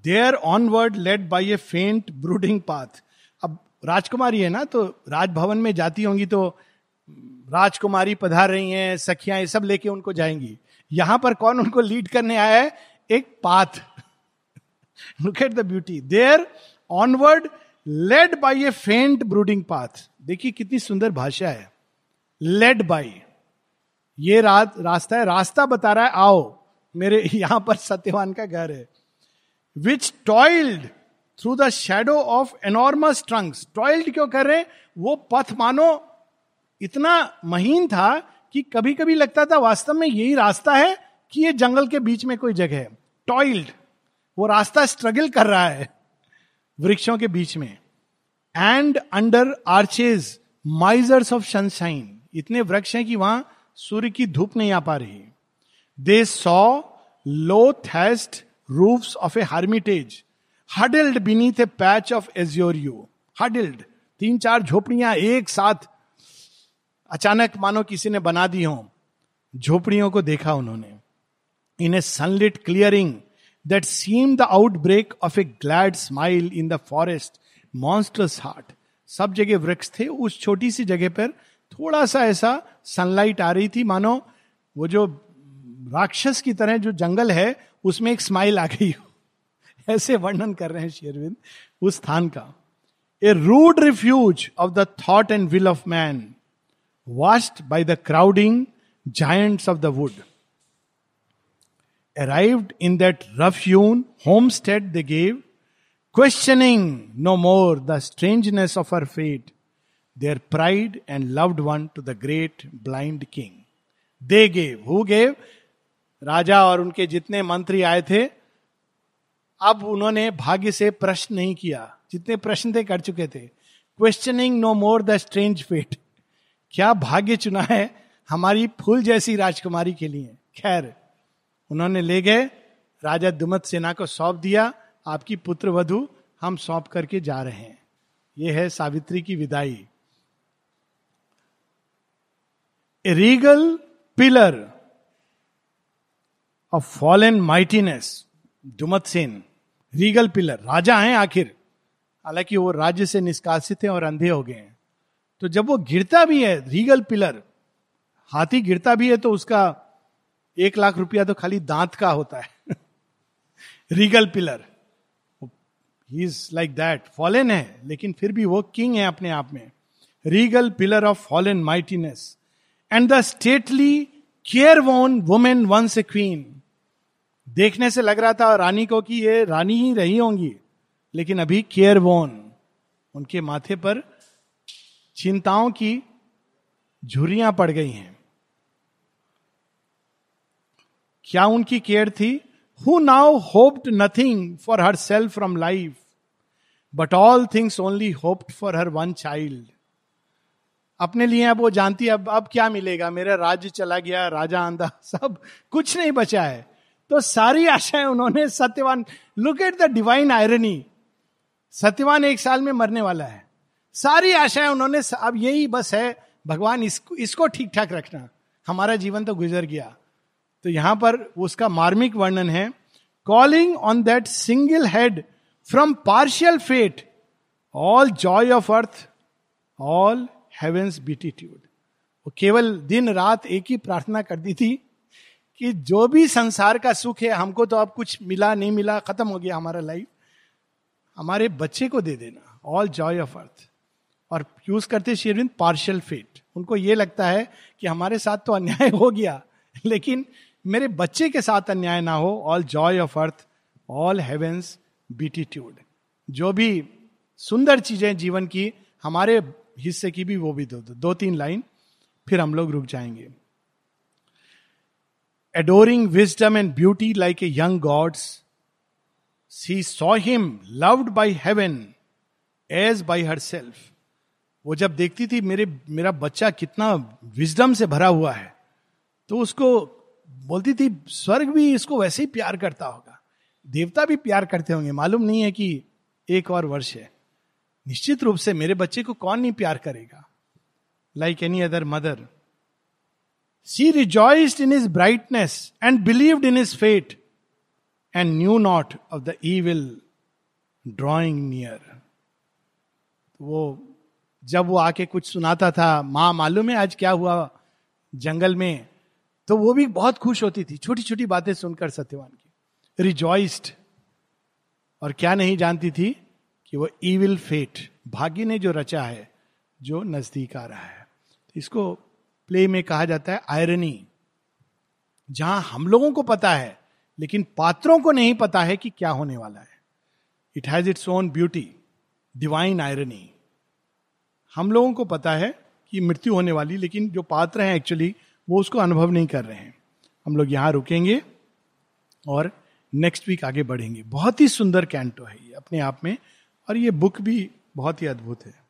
there onward led by a faint brooding path अब राजकुमारी है ना तो राजभवन में जाती होंगी तो राजकुमारी पधार रही हैं, सखियाँ ये सब लेके उनको जाएँगी। यहाँ पर कौन उनको लीड करने आया है? एक path. Look at the beauty there onward led by a faint brooding path देखिए कितनी सुंदर भाषा है। लेड बाई ये रास्ता है। रास्ता बता रहा है, आओ, मेरे यहाँ पर सत्यवान का घर है। Which toiled through the shadow of enormous trunks toiled क्यों कर रहे हैं? वो पथ मानो इतना महीन था कि कभी कभी लगता था वास्तव में यही रास्ता है कि ये जंगल के बीच में कोई जगह है। टॉयल्ड वो रास्ता स्ट्रगल कर रहा है वृक्षों के बीच में। And under arches misers of sunshine इतने वृक्ष हैं कि वहाँ सूर्य की धूप नहीं आ पा रही। They saw low thatched roof of a hermitage huddled beneath a patch of azure hue huddled तीन चार झोपड़ियाँ एक साथ अचानक मानो किसी ने बना दी हो। झोपड़ियों को देखा उन्होंने। In a sunlit clearing that seem the outbreak of a glad smile in the forest monster's heart सब जगह वृक्ष थे, उस छोटी सी जगह पर थोड़ा सा ऐसा सनलाइट आ रही थी, मानो वो जो राक्षस की तरह जो जंगल है, उसमें एक स्माइल आ गई हो। ऐसे वर्णन कर रहे हैं शेरविंद उस स्थान का। A rude refuse of the thought and will of man vast by the crowding giants of the wood arrived in that rough hewn homestead they gave, questioning no more the strangeness of her fate, their pride and loved one to the great blind king. They gave. Who gave? राजा और उनके जितने मंत्री आए थे अब उन्होंने भाग्य से प्रश्न नहीं किया जितने प्रश्न थे कर चुके थे questioning no more the strange fate क्या भाग्य चुना है हमारी फूल जैसी राजकुमारी के लिए? खैर, उन्होंने ले गए, राजा दुमत सेना को सौंप दिया, आपकी पुत्र वधु हम सौंप करके जा रहे हैं। यह है सावित्री की विदाई। Regal pillar of fall and mightiness Dyumatsena. Regal pillar राजा हैं आखिर। हालाँकि वो राज्य से निष्कासित हैं और अंधे हो गए हैं। तो जब वो गिरता भी है रीगल पिलर हाथी गिरता भी है तो उसका एक लाख रुपया तो खाली दांत का होता है। Regal pillar he is like that fallen है, लेकिन फिर भी वो किंग है अपने आप में। Regal pillar of fallen mightiness and the stately care won woman once a queen देखने से लग रहा था रानी को कि ये रानी ही रही होंगी, लेकिन अभी केयर वोन उनके माथे पर चिंताओं की झुरियाँ पड़ गई हैं। क्या उनकी केयर थी? Who now hoped nothing for herself from life but all things only hoped for her one child अपने लिए अब वो जानती है, अब अब क्या मिलेगा? मेरा राज्य चला गया, राजा आंधा, सब कुछ नहीं बचा है। तो सारी आशाएँ उन्होंने Satyavan look at the divine irony Satyavan एक साल में मरने वाला है। सारी आशाएँ उन्होंने अब यही बस है, भगवान इसको इसको ठीक ठाक रखना। हमारा जीवन तो गुजर गया। तो यहाँ पर उसका मार्मिक वर्णन है calling on that single head from partial fate all joy of earth all heaven's beatitude वो केवल दिन रात एक ही प्रार्थना करती थी कि जो भी संसार का सुख है, हमको तो अब कुछ मिला, नहीं मिला, खत्म हो गया हमारा लाइफ हमारे बच्चे को दे देना ऑल जॉय ऑफ़ अर्थ और यूज़ करते शेरविंद पार्शियल फेट उनको ये लगता है कि हमारे साथ तो अन्याय हो गया, लेकिन मेरे बच्चे के साथ अन्याय ना हो all joy of earth all heaven's beatitude जो भी सुंदर चीज़ें जीवन की, हमारे हिस्से की भी वो भी दो दो तीन लाइन, फिर हम लोग रुक जाएँगे। Adoring wisdom and beauty like a young god's she saw him loved by heaven as by herself वो जब देखती थी मेरे, मेरा बच्चा कितना विजडम से भरा हुआ है तो उसको बोलती थी, स्वर्ग भी इसको वैसे ही प्यार करता होगा। देवता भी प्यार करते होंगे। मालूम नहीं है कि एक और वर्ष है। निश्चित रूप से मेरे बच्चे को कौन नहीं प्यार करेगा? Like any other mother she rejoiced in his brightness and believed in his fate and knew not of the evil drawing near वो जब वो आके कुछ सुनाता था, माँ, मालूम है आज क्या हुआ जंगल में? तो वो भी बहुत खुश होती थी। छोटी छोटी बातें सुनकर सत्यवान की। रिजॉइस्ड और क्या नहीं जानती थी कि वो ईविल फेट भाग्य ने जो रचा है, जो नज़दीक आ रहा है। तो इसको प्ले में कहा जाता है आयरनी जहाँ हम लोगों को पता है, लेकिन पात्रों को नहीं पता है कि क्या होने वाला है। It has its own beauty divine irony हम लोगों को पता है कि मृत्यु होने वाली, लेकिन जो पात्र हैं एक्चुअली वो उसको अनुभव नहीं कर रहे हैं। हम लोग यहाँ रुकेंगे और नेक्स्ट वीक आगे बढ़ेंगे। बहुत ही सुंदर कैंटो है ये, अपने आप में। और ये बुक भी बहुत ही अद्भुत है।